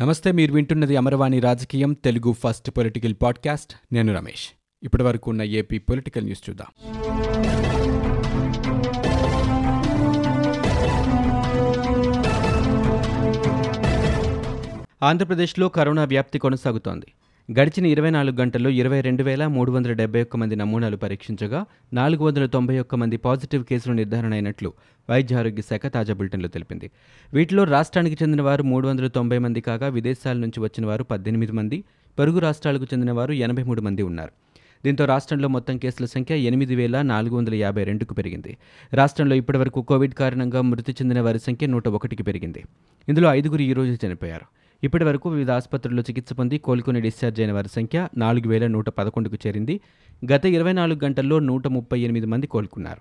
నమస్తే మీరు వింటున్నది అమరవాణి రాజకీయం తెలుగు ఫస్ట్ పొలిటికల్ పాడ్కాస్ట్. నేను రమేష్. ఇప్పటి వరకు ఉన్న ఏపీ పొలిటికల్ న్యూస్ చూద్దాం. ఆంధ్రప్రదేశ్లో కరోనా వ్యాప్తి కొనసాగుతోంది. గడిచిన ఇరవై నాలుగు గంటల్లో ఇరవై రెండు వేల మూడు వందల డెబ్బై ఒక్క మంది నమూనాలు పరీక్షించగా నాలుగు వందల తొంభై ఒక్క మంది పాజిటివ్ కేసులు నిర్ధారణ అయినట్లు వైద్య ఆరోగ్య శాఖ తాజా బులెటిన్లో తెలిపింది. వీటిలో రాష్ట్రానికి చెందిన వారు మూడు వందల తొంభై మంది కాగా విదేశాల నుంచి వచ్చిన వారు పద్దెనిమిది మంది పొరుగు రాష్ట్రాలకు చెందిన వారు ఎనభై మూడు మంది ఉన్నారు. దీంతో రాష్ట్రంలో మొత్తం కేసుల సంఖ్య ఎనిమిది వేల నాలుగు వందల యాభై రెండుకు పెరిగింది. రాష్ట్రంలో ఇప్పటివరకు కోవిడ్ కారణంగా మృతి చెందిన వారి సంఖ్య నూట ఒకటికి పెరిగింది. ఇందులో ఐదుగురు ఈ రోజు చనిపోయారు. ఇప్పటి వరకు వివిధ ఆసుపత్రుల్లో చికిత్స పొంది కోలుకుని డిశ్చార్జ్ అయిన వారి సంఖ్య నాలుగు వేల నూట పదకొండుకు చేరింది. గత ఇరవై నాలుగు గంటల్లో నూట ముప్పై ఎనిమిది మంది కోలుకున్నారు.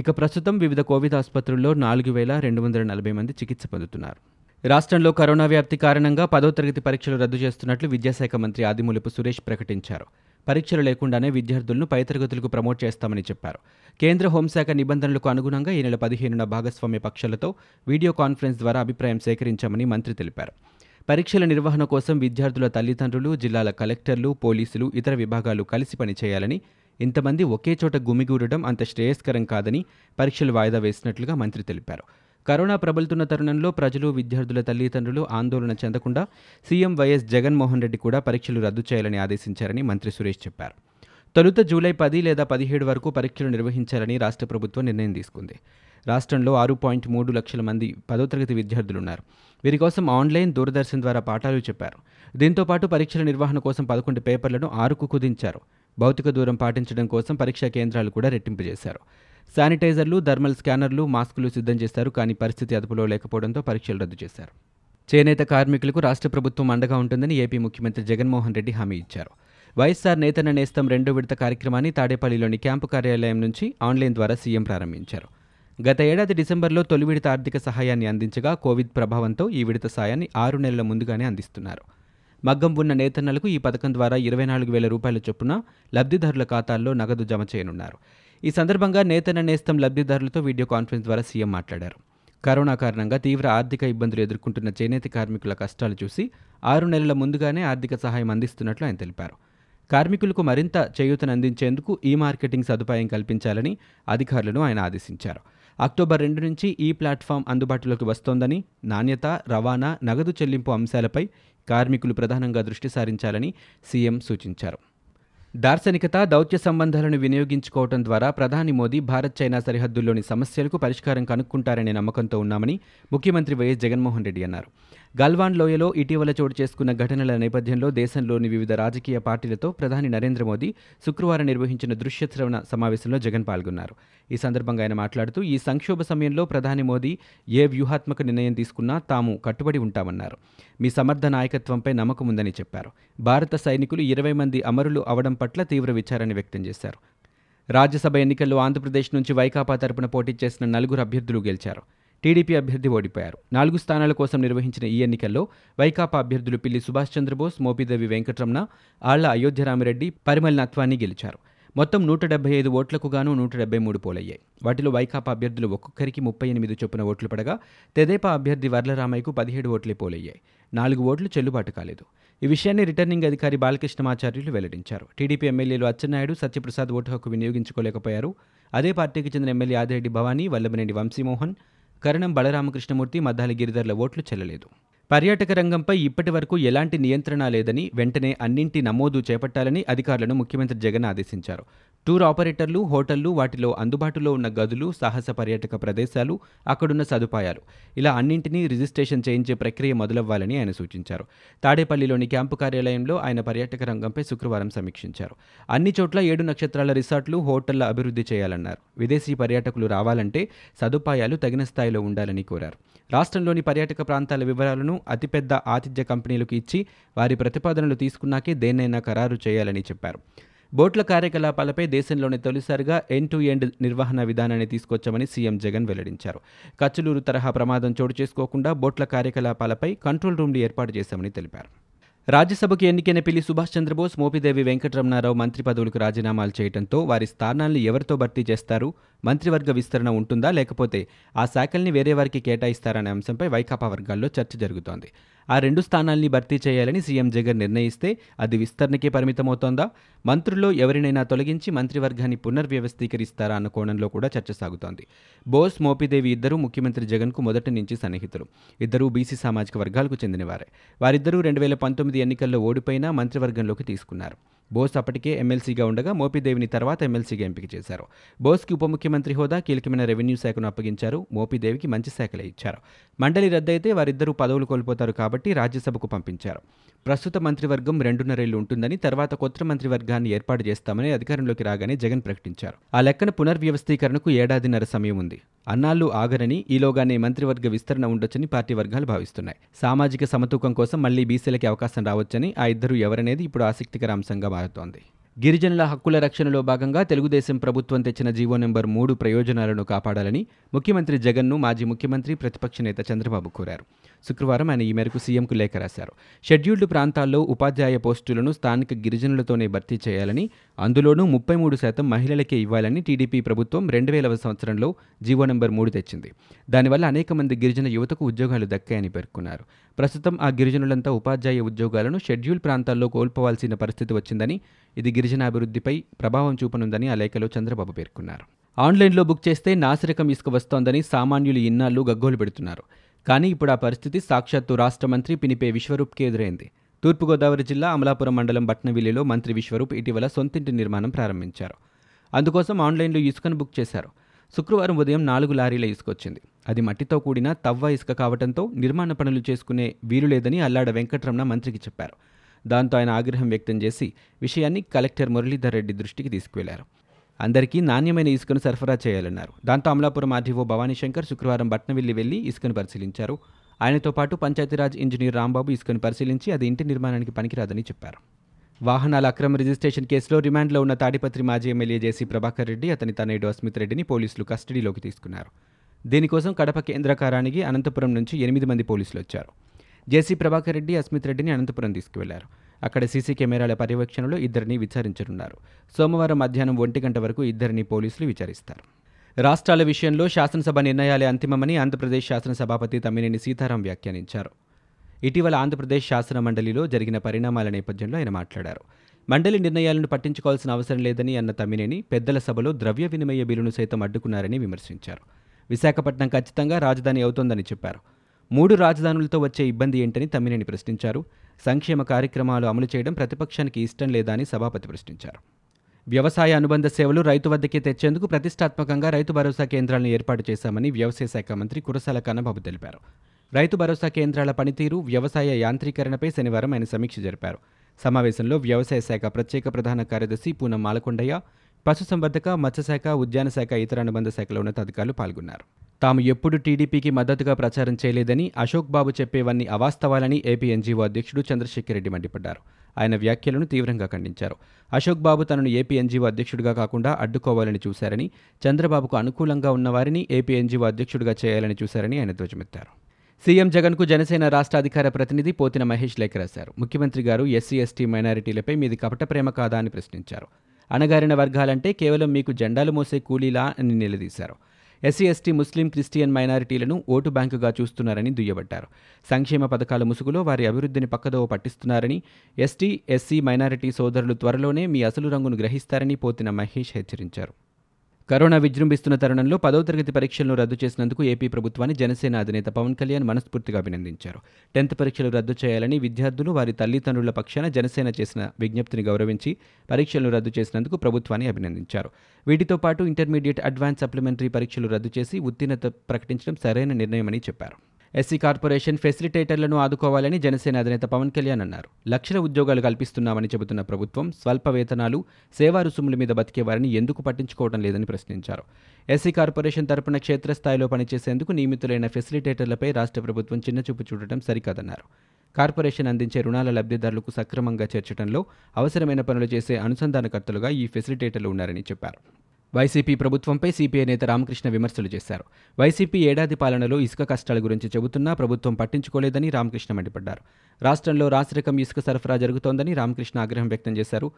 ఇక ప్రస్తుతం వివిధ కోవిడ్ ఆసుపత్రుల్లో నాలుగు వేల రెండు వందల నలభై మంది చికిత్స పొందుతున్నారు. రాష్ట్రంలో కరోనా వ్యాప్తి కారణంగా పదో తరగతి పరీక్షలు రద్దు చేస్తున్నట్లు విద్యాశాఖ మంత్రి ఆదిమూలపు సురేష్ ప్రకటించారు. పరీక్షలు లేకుండానే విద్యార్థులను పై తరగతులకు ప్రమోట్ చేస్తామని చెప్పారు. కేంద్ర హోంశాఖ నిబంధనలకు అనుగుణంగా ఈ నెల పదిహేనున భాగస్వామ్య పక్షాలతో వీడియో కాన్ఫరెన్స్ ద్వారా అభిప్రాయం సేకరించామని మంత్రి తెలిపారు. పరీక్షల నిర్వహణ కోసం విద్యార్థుల తల్లిదండ్రులు జిల్లాల కలెక్టర్లు పోలీసులు ఇతర విభాగాలు కలిసి పనిచేయాలని ఇంతమంది ఒకే చోట గుమిగూడడం అంత శ్రేయస్కరం కాదని పరీక్షలు వాయిదా వేసినట్లుగా మంత్రి తెలిపారు. కరోనా ప్రబలుతున్న తరుణంలో ప్రజలు విద్యార్థుల తల్లిదండ్రులు ఆందోళన చెందకుండా సీఎం వైఎస్ జగన్మోహన్ రెడ్డి కూడా పరీక్షలు రద్దు చేయాలని ఆదేశించారని మంత్రి సురేష్ చెప్పారు. తొలుత జూలై పది లేదా పదిహేడు వరకు పరీక్షలు నిర్వహించాలని రాష్ట్ర ప్రభుత్వం నిర్ణయం తీసుకుంది. రాష్ట్రంలో ఆరు పాయింట్ మూడు లక్షల మంది పదో తరగతి విద్యార్థులున్నారు. వీరి కోసం ఆన్లైన్ దూరదర్శన్ ద్వారా పాఠాలు చెప్పారు. దీంతో పాటు పరీక్షల నిర్వహణ కోసం పదకొండు పేపర్లను ఆరుకు కుదించారు. భౌతిక దూరం పాటించడం కోసం పరీక్షా కేంద్రాలు కూడా రెట్టింపు చేశారు శానిటైజర్లు థర్మల్ స్కానర్లు మాస్కులు సిద్ధం చేశారు కానీ పరిస్థితి అదుపులో లేకపోవడంతో పరీక్షలు రద్దు చేశారు. చేనేత కార్మికులకు రాష్ట్ర ప్రభుత్వం అండగా ఉంటుందని ఏపీ ముఖ్యమంత్రి జగన్మోహన్ రెడ్డి హామీ ఇచ్చారు. వైఎస్ఆర్ నేతన్న నేస్తం రెండో విడత కార్యక్రమాన్ని తాడేపల్లిలోని క్యాంపు కార్యాలయం నుంచి ఆన్లైన్ ద్వారా సీఎం ప్రారంభించారు. గత ఏడాది డిసెంబర్లో తొలి విడత ఆర్థిక సహాయాన్ని అందించగా కోవిడ్ ప్రభావంతో ఈ విడత సాయాన్ని ఆరు నెలల ముందుగానే అందిస్తున్నారు. మగ్గం ఉన్న నేతన్నలకు ఈ పథకం ద్వారా ఇరవై నాలుగు వేల రూపాయల చొప్పున లబ్ధిదారుల ఖాతాల్లో నగదు జమ చేయనున్నారు. ఈ సందర్భంగా నేతన్న నేస్తం లబ్ధిదారులతో వీడియో కాన్ఫరెన్స్ ద్వారా సీఎం మాట్లాడారు. కరోనా కారణంగా తీవ్ర ఆర్థిక ఇబ్బందులు ఎదుర్కొంటున్న చేనేత కార్మికుల కష్టాలు చూసి ఆరు నెలల ముందుగానే ఆర్థిక సహాయం అందిస్తున్నట్లు ఆయన తెలిపారు. కార్మికులకు మరింత చేయూతనందించేందుకు ఈ మార్కెటింగ్ సదుపాయం కల్పించాలని అధికారులను ఆయన ఆదేశించారు. అక్టోబర్ రెండు నుంచి ఈ ప్లాట్ఫామ్ అందుబాటులోకి వస్తోందని నాణ్యత రవాణా నగదు చెల్లింపు అంశాలపై కార్మికులు ప్రధానంగా దృష్టి సారించాలని సీఎం సూచించారు. దార్శనికత దౌత్య సంబంధాలను వినియోగించుకోవడం ద్వారా ప్రధాని మోదీ భారత్ చైనా సరిహద్దుల్లోని సమస్యలకు పరిష్కారం కనుక్కుంటారనే నమ్మకంతో ఉన్నామని ముఖ్యమంత్రి వైఎస్ జగన్మోహన్ రెడ్డి అన్నారు. గల్వాన్ లోయలో ఇటీవల చోటు చేసుకున్న ఘటనల నేపథ్యంలో దేశంలోని వివిధ రాజకీయ పార్టీలతో ప్రధాని నరేంద్ర మోదీ శుక్రవారం నిర్వహించిన దృశ్య శ్రవణ సమావేశంలో జగన్ పాల్గొన్నారు. ఈ సందర్భంగా ఆయన మాట్లాడుతూ ఈ సంక్షోభ సమయంలో ప్రధాని మోదీ ఏ వ్యూహాత్మక నిర్ణయం తీసుకున్నా తాము కట్టుబడి ఉంటామన్నారు. మీ సమర్థ నాయకత్వంపై నమ్మకం ఉందని చెప్పారు. భారత సైనికులు ఇరవై మంది అమరులు అవడం పట్ల తీవ్ర విచారాన్ని వ్యక్తం చేశారు. రాజ్యసభ ఎన్నికల్లో ఆంధ్రప్రదేశ్ నుంచి వైకాపా తరపున పోటీ చేసిన నలుగురు అభ్యర్థులు గెలిచారు. టీడీపీ అభ్యర్థి ఓడిపోయారు. నాలుగు స్థానాల కోసం నిర్వహించిన ఈ ఎన్నికల్లో వైకాపా అభ్యర్థులు పిల్లి సుభాష్ చంద్రబోస్ మోపిదేవి వెంకటరమణ ఆళ్ళ అయోధ్యరామిరెడ్డి పరిమల్ నత్వాన్ని గెలిచారు. మొత్తం నూట డెబ్బై ఐదు ఓట్లకు గాను నూట డెబ్బై మూడు పోలయ్యాయి. వాటిలో వైకాపా అభ్యర్థులు ఒక్కొక్కరికి ముప్పై ఎనిమిది చొప్పున ఓట్లు పడగా తెదేపా అభ్యర్థి వర్లరామయ్యకు పదిహేడు ఓట్లే పోలయ్యాయి. నాలుగు ఓట్లు చెల్లుబాటు కాలేదు. ఈ విషయాన్ని రిటర్నింగ్ అధికారి బాలకృష్ణమాచార్యులు వెల్లడించారు. టీడీపీ ఎమ్మెల్యేలు అచ్చెన్నాయుడు సత్యప్రసాద్ ఓటు హక్కు వినియోగించుకోలేకపోయారు. అదే పార్టీకి చెందిన ఎమ్మెల్యే ఆదిరెడ్డి భవానీ వల్లభనేని వంశీమోహన్ కరణం బలరామకృష్ణమూర్తి మద్దాలి గిరిధర్ల ఓట్లు చెల్లలేదు. పర్యాటక రంగంపై ఇప్పటి వరకు ఎలాంటి నియంత్రణ లేదని వెంటనే అన్నింటి నమోదు చేపట్టాలని అధికారులను ముఖ్యమంత్రి జగన్ ఆదేశించారు. టూర్ ఆపరేటర్లు హోటళ్ళు వాటిలో అందుబాటులో ఉన్న గదులు సాహస పర్యాటక ప్రదేశాలు అక్కడున్న సదుపాయాలు. ఇలా అన్నింటినీ రిజిస్ట్రేషన్ చేయించే ప్రక్రియ మొదలవ్వాలని ఆయన సూచించారు. తాడేపల్లిలోని క్యాంపు కార్యాలయంలో ఆయన పర్యాటక రంగంపై శుక్రవారం సమీక్షించారు. అన్ని చోట్ల ఏడు నక్షత్రాల రిసార్ట్లు హోటళ్ళ అభివృద్ధి చేయాలన్నారు. విదేశీ పర్యాటకులు రావాలంటే సదుపాయాలు తగిన స్థాయిలో ఉండాలని కోరారు. రాష్ట్రంలోని పర్యాటక ప్రాంతాల వివరాలను అతిపెద్ద ఆతిథ్య కంపెనీలకు ఇచ్చి వారి ప్రతిపాదనలు తీసుకున్నాకే దేన్నైనా ఖరారు చేయాలని చెప్పారు. బోట్ల కార్యకలాపాలపై దేశంలోనే తొలిసారిగా ఎండ్ టు ఎండ్ నిర్వహణ విధానాన్ని తీసుకొచ్చామని సీఎం జగన్ వెల్లడించారు. కచ్చలూరు తరహా ప్రమాదం చోటు చేసుకోకుండా బోట్ల కార్యకలాపాలపై కంట్రోల్ రూమ్లు ఏర్పాటు చేశామని తెలిపారు. రాజ్యసభకు ఎన్నికైన పిల్లి సుభాష్ చంద్రబోస్ మోపిదేవి వెంకటరమణారావు మంత్రి పదవులకు రాజీనామాలు చేయడంతో వారి స్థానాల్ని ఎవరితో భర్తీ చేస్తారు? మంత్రివర్గ విస్తరణ ఉంటుందా? లేకపోతే ఆ శాఖల్ని వేరే వారికి కేటాయిస్తారనే అంశంపై వైకాపా వర్గాల్లో చర్చ జరుగుతోంది. ఆ రెండు స్థానాల్ని భర్తీ చేయాలని సీఎం జగన్ నిర్ణయిస్తే అది విస్తరణకే పరిమితమవుతోందా? మంత్రుల్లో ఎవరినైనా తొలగించి మంత్రివర్గాన్ని పునర్వ్యవస్థీకరిస్తారా అన్న కోణంలో కూడా చర్చ సాగుతోంది. బోస్ మోపిదేవి ఇద్దరూ ముఖ్యమంత్రి జగన్కు మొదటి నుంచి సన్నిహితులు. ఇద్దరూ బీసీ సామాజిక వర్గాలకు చెందినవారే. వారిద్దరూ రెండు వేల పంతొమ్మిది ఎన్నికల్లో ఓడిపోయినా మంత్రివర్గంలోకి తీసుకున్నారు. బోస్ అప్పటికే ఎమ్మెల్సీగా ఉండగా మోపిదేవిని తర్వాత ఎమ్మెల్సీగా ఎంపిక చేశారు. బోస్కి ఉప ముఖ్యమంత్రి హోదా కీలకమైన రెవెన్యూ శాఖను అప్పగించారు. మోపిదేవికి మంచి శాఖలే ఇచ్చారు. మండలి రద్దయితే వారిద్దరూ పదవులు కోల్పోతారు కాబట్టి రాజ్యసభకు పంపించారు. ప్రస్తుత మంత్రివర్గం రెండున్నరేళ్ళు ఉంటుందని తర్వాత కొత్త మంత్రివర్గాన్ని ఏర్పాటు చేస్తామని అధికారంలోకి రాగానే జగన్ ప్రకటించారు. ఆ లెక్కన పునర్వ్యవస్థీకరణకు ఏడాదిన్నర సమయం ఉంది. అన్నాళ్ళు ఆగరని ఈలోగానే మంత్రివర్గ విస్తరణ ఉండొచ్చని పార్టీ వర్గాలు భావిస్తున్నాయి. సామాజిక సమతూకం కోసం మళ్ళీ బీసీలకి అవకాశం రావచ్చని ఆ ఇద్దరు ఎవరనేది ఇప్పుడు ఆసక్తికర అంశంగా మారుతోంది గిరిజనుల హక్కుల రక్షణలో భాగంగా తెలుగుదేశం ప్రభుత్వం తెచ్చిన జీవో నెంబర్ మూడు ప్రయోజనాలను కాపాడాలని ముఖ్యమంత్రి జగన్ను మాజీ ముఖ్యమంత్రి ప్రతిపక్ష నేత చంద్రబాబు కోరారు. శుక్రవారం ఆయన ఈ మేరకు సీఎంకు లేఖ రాశారు. షెడ్యూల్డ్ ప్రాంతాల్లో ఉపాధ్యాయ పోస్టులను స్థానిక గిరిజనులతోనే భర్తీ చేయాలని అందులోనూ ముప్పై మూడు శాతం మహిళలకే ఇవ్వాలని టీడీపీ ప్రభుత్వం రెండు వేలవ సంవత్సరంలో జీవో నెంబర్ మూడు తెచ్చింది. దానివల్ల అనేక మంది గిరిజన యువతకు ఉద్యోగాలు దక్కాయని పేర్కొన్నారు. ప్రస్తుతం ఆ గిరిజనులంతా ఉపాధ్యాయ ఉద్యోగాలను షెడ్యూల్ ప్రాంతాల్లో కోల్పోవాల్సిన పరిస్థితి వచ్చిందని ఇది గిరిజనాభివృద్ధిపై ప్రభావం చూపనుందని ఆ లేఖలో చంద్రబాబు పేర్కొన్నారు. ఆన్లైన్లో బుక్ చేస్తే నాసిరకం ఇసుక వస్తోందని సామాన్యులు ఇన్నాళ్ళు గగ్గోలు పెడుతున్నారు. కానీ ఇప్పుడు ఆ పరిస్థితి సాక్షాత్తు రాష్ట్ర మంత్రి పినిపే విశ్వరూప్కి ఎదురైంది. తూర్పుగోదావరి జిల్లా అమలాపురం మండలం బట్నవిల్లిలో మంత్రి విశ్వరూప్ ఇటీవల సొంతింటి నిర్మాణం ప్రారంభించారు. అందుకోసం ఆన్లైన్లో ఇసుకను బుక్ చేశారు. శుక్రవారం ఉదయం నాలుగు లారీల ఇసుకొచ్చింది. అది మట్టితో కూడిన తవ్వ ఇసుక కావడంతో నిర్మాణ పనులు చేసుకునే వీలు లేదని అల్లాడ వెంకటరమణ మంత్రికి చెప్పారు. దాంతో ఆయన ఆగ్రహం వ్యక్తం చేసి విషయాన్ని కలెక్టర్ మురళీధర్ రెడ్డి దృష్టికి తీసుకువెళ్ళారు. అందరికీ నాణ్యమైన ఇసుకను సరఫరా చేయాలన్నారు. దాంతో అమలాపురం ఆర్డీఓ భవానీశంకర్ శుక్రవారం బట్నవిల్లి వెళ్ళి ఇసుకను పరిశీలించారు. ఆయనతో పాటు పంచాయతీరాజ్ ఇంజనీర్ రాంబాబు ఇసుకను పరిశీలించి అది ఇంటి నిర్మాణానికి పనికిరాదని చెప్పారు. వాహనాల అక్రమ రిజిస్ట్రేషన్ కేసులో రిమాండ్లో ఉన్న తాడిపత్రి మాజీ ఎమ్మెల్యే జేసీ ప్రభాకర్ రెడ్డి అతని తనయుడు అస్మిత్ రెడ్డిని పోలీసులు కస్టడీలోకి తీసుకున్నారు. దీనికోసం కడప కేంద్ర కారానికి అనంతపురం నుంచి ఎనిమిది మంది పోలీసులు వచ్చారు. జేసీ ప్రభాకర్ రెడ్డి అస్మిత్ రెడ్డిని అనంతపురం తీసుకువెళ్ళారు. అక్కడ సీసీ కెమెరాల పర్యవేక్షణలో ఇద్దరిని విచారించనున్నారు. సోమవారం మధ్యాహ్నం ఒంటి గంట వరకు ఇద్దరిని పోలీసులు విచారిస్తారు. రాష్ట్రాల విషయంలో శాసనసభ నిర్ణయాలే అంతిమమని ఆంధ్రప్రదేశ్ శాసనసభాపతి తమ్మినేని సీతారాం వ్యాఖ్యానించారు. ఇటీవల ఆంధ్రప్రదేశ్ శాసన మండలిలో జరిగిన పరిణామాల నేపథ్యంలో ఆయన మాట్లాడారు. మండలి నిర్ణయాలను పట్టించుకోవాల్సిన అవసరం లేదని అన్న తమ్మినేని పెద్దల సభలో ద్రవ్య వినిమయ బిల్లును సైతం అడ్డుకున్నారని విమర్శించారు. విశాఖపట్నం ఖచ్చితంగా రాజధాని అవుతోందని చెప్పారు. మూడు రాజధానులతో వచ్చే ఇబ్బంది ఏంటని తమ్మినేని ప్రశ్నించారు. సంక్షేమ కార్యక్రమాలు అమలు చేయడం ప్రతిపక్షానికి ఇష్టం లేదా అని సభాపతి ప్రశ్నించారు. వ్యవసాయ అనుబంధ సేవలు రైతు వద్దకే తెచ్చేందుకు ప్రతిష్టాత్మకంగా రైతు భరోసా కేంద్రాలను ఏర్పాటు చేశామని వ్యవసాయ శాఖ మంత్రి కురసాల కన్నబాబు తెలిపారు. రైతు భరోసా కేంద్రాల పనితీరు వ్యవసాయ యాంత్రీకరణపై శనివారం ఆయన సమీక్ష జరిపారు. సమావేశంలో వ్యవసాయ శాఖ ప్రత్యేక ప్రధాన కార్యదర్శి పూనం మాలకొండయ్య పశుసంవర్ధక మత్స్యశాఖ ఉద్యాన శాఖ ఇతర అనుబంధ శాఖల ఉన్నతాధికారులు పాల్గొన్నారు. తాము ఎప్పుడు టీడీపీకి మద్దతుగా ప్రచారం చేయలేదని అశోక్ బాబు చెప్పేవన్నీ అవాస్తవాలని ఏపీ ఎన్జీఓ అధ్యక్షుడు చంద్రశేఖర్ రెడ్డి మండిపడ్డారు. ఆయన వ్యాఖ్యలను తీవ్రంగా ఖండించారు. అశోక్ బాబు తనను ఏపీ ఎన్జీఓ అధ్యక్షుడిగా కాకుండా అడ్డుకోవాలని చూశారని చంద్రబాబుకు అనుకూలంగా ఉన్నవారిని ఏపీ ఎన్జీఓ అధ్యక్షుడిగా చేయాలని చూశారని ఆయన ధ్వజమెత్తారు. సీఎం జగన్కు జనసేన రాష్ట్ర అధికార ప్రతినిధి పోతిన మహేష్ లేఖ రాశారు. ముఖ్యమంత్రి గారు ఎస్సీ ఎస్టీ మైనారిటీలపై మీది కపట ప్రేమ కాదా అని ప్రశ్నించారు. అణగారిన వర్గాలంటే కేవలం మీకు జెండాలు మోసే కూలీలా అని నిలదీశారు. ఎస్సీ ఎస్టీ ముస్లిం క్రిస్టియన్ మైనారిటీలను ఓటు బ్యాంకుగా చూస్తున్నారని దుయ్యబట్టారు. సంక్షేమ పథకాల ముసుగులో వారి అభివృద్ధిని పక్కదోవ పట్టిస్తున్నారని ఎస్టీ ఎస్సీ మైనారిటీ సోదరులు త్వరలోనే మీ అసలు రంగును గ్రహిస్తారని పోతిన మహేష్ హెచ్చరించారు. కరోనా విజృంభిస్తున్న తరుణంలో పదవ తరగతి పరీక్షలను రద్దు చేసినందుకు ఏపీ ప్రభుత్వాన్ని జనసేన అధినేత పవన్ కళ్యాణ్ మనస్ఫూర్తిగా అభినందించారు. టెన్త్ పరీక్షలు రద్దు చేయాలని విద్యార్థులు వారి తల్లిదండ్రుల పక్షాన జనసేన చేసిన విజ్ఞప్తిని గౌరవించి పరీక్షలను రద్దు చేసినందుకు ప్రభుత్వాన్ని అభినందించారు. వీటితో పాటు ఇంటర్మీడియట్ అడ్వాన్స్ సప్లిమెంటరీ పరీక్షలు రద్దు చేసి ఉత్తీర్ణత ప్రకటించడం సరైన నిర్ణయమని చెప్పారు. ఎస్సీ కార్పొరేషన్ ఫెసిలిటేటర్లను ఆదుకోవాలని జనసేన అధినేత పవన్ కళ్యాణ్ అన్నారు. లక్షల ఉద్యోగాలు కల్పిస్తున్నామని చెబుతున్న ప్రభుత్వం స్వల్ప వేతనాలు సేవా రుసుముల మీద బతికేవారిని ఎందుకు పట్టించుకోవడం లేదని ప్రశ్నించారు. ఎస్సీ కార్పొరేషన్ తరపున క్షేత్రస్థాయిలో పనిచేసేందుకు నియమితులైన ఫెసిలిటేటర్లపై రాష్ట్ర ప్రభుత్వం చిన్నచూపు చూడటం సరికాదన్నారు. కార్పొరేషన్ అందించే రుణాల లబ్ధిదారులకు సక్రమంగా చేర్చడంలో అవసరమైన పనులు చేసే అనుసంధానకర్తలుగా ఈ ఫెసిలిటేటర్లు ఉన్నారని చెప్పారు. వైసీపీ ప్రభుత్వంపై సిపిఐ నేత రామకృష్ణ విమర్శలు చేశారు. వైసీపీ ఏడాది పాలనలో ఇసుక కష్టాల గురించి చెబుతున్నా ప్రభుత్వం పట్టించుకోలేదని రామకృష్ణ మండిపడ్డారు. రాష్ట్రంలో రాసిరకం ఇసుక సరఫరా జరుగుతోందని రామకృష్ణ ఆగ్రహం వ్యక్తం చేశారు.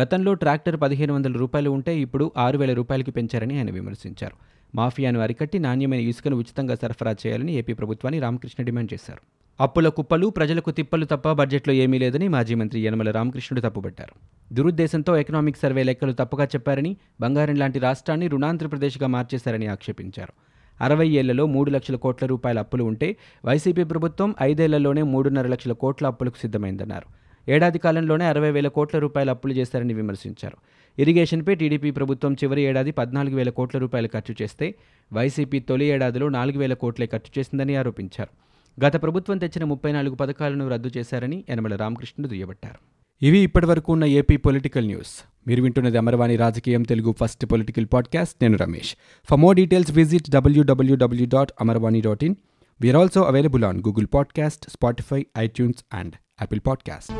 గతంలో ట్రాక్టర్ పదిహేను వందల రూపాయలు ఉంటే ఇప్పుడు ఆరు వేల రూపాయలకి పెంచారని ఆయన విమర్శించారు. మాఫియాను అరికట్టి నాణ్యమైన ఇసుకను ఉచితంగా సరఫరా చేయాలని ఏపీ ప్రభుత్వాన్ని రామకృష్ణ డిమాండ్ చేశారు. అప్పుల కుప్పలు ప్రజలకు తిప్పలు తప్ప బడ్జెట్లో ఏమీ లేదని మాజీ మంత్రి యనమల రామకృష్ణుడు తప్పుబట్టారు. దురుద్దేశంతో ఎకనామిక్ సర్వే లెక్కలు తప్పుగా చెప్పారని బంగారం లాంటి రాష్ట్రాన్ని రుణాంధ్రప్రదేశ్గా మార్చేశారని ఆక్షేపించారు. అరవై ఏళ్ళలో మూడు లక్షల కోట్ల రూపాయల అప్పులు ఉంటే వైసీపీ ప్రభుత్వం ఐదేళ్ళలోనే మూడున్నర లక్షల కోట్ల అప్పులకు సిద్ధమైందన్నారు. ఏడాది కాలంలోనే అరవై వేల కోట్ల రూపాయల అప్పులు చేశారని విమర్శించారు. ఇరిగేషన్పై టీడీపీ ప్రభుత్వం చివరి ఏడాది పద్నాలుగు వేల కోట్ల రూపాయలు ఖర్చు చేస్తే వైసీపీ తొలి ఏడాదిలో నాలుగు వేల కోట్లే ఖర్చు చేసిందని ఆరోపించారు. గత ప్రభుత్వం తెచ్చిన ముప్పై నాలుగు పథకాలను రద్దు చేశారని యనమల రామకృష్ణుడు దుయ్యబట్టారు. ఇవి ఇప్పటివరకు ఉన్న ఏపీ పొలిటికల్ న్యూస్. మీరు వింటున్నది అమరవాణి రాజకీయం తెలుగు ఫస్ట్ పొలిటికల్ పాడ్కాస్ట్. నేను Ramesh. For more details visit WWW dot Amarvani dot in we are also available on Google podcast Spotify iTunes and Apple podcast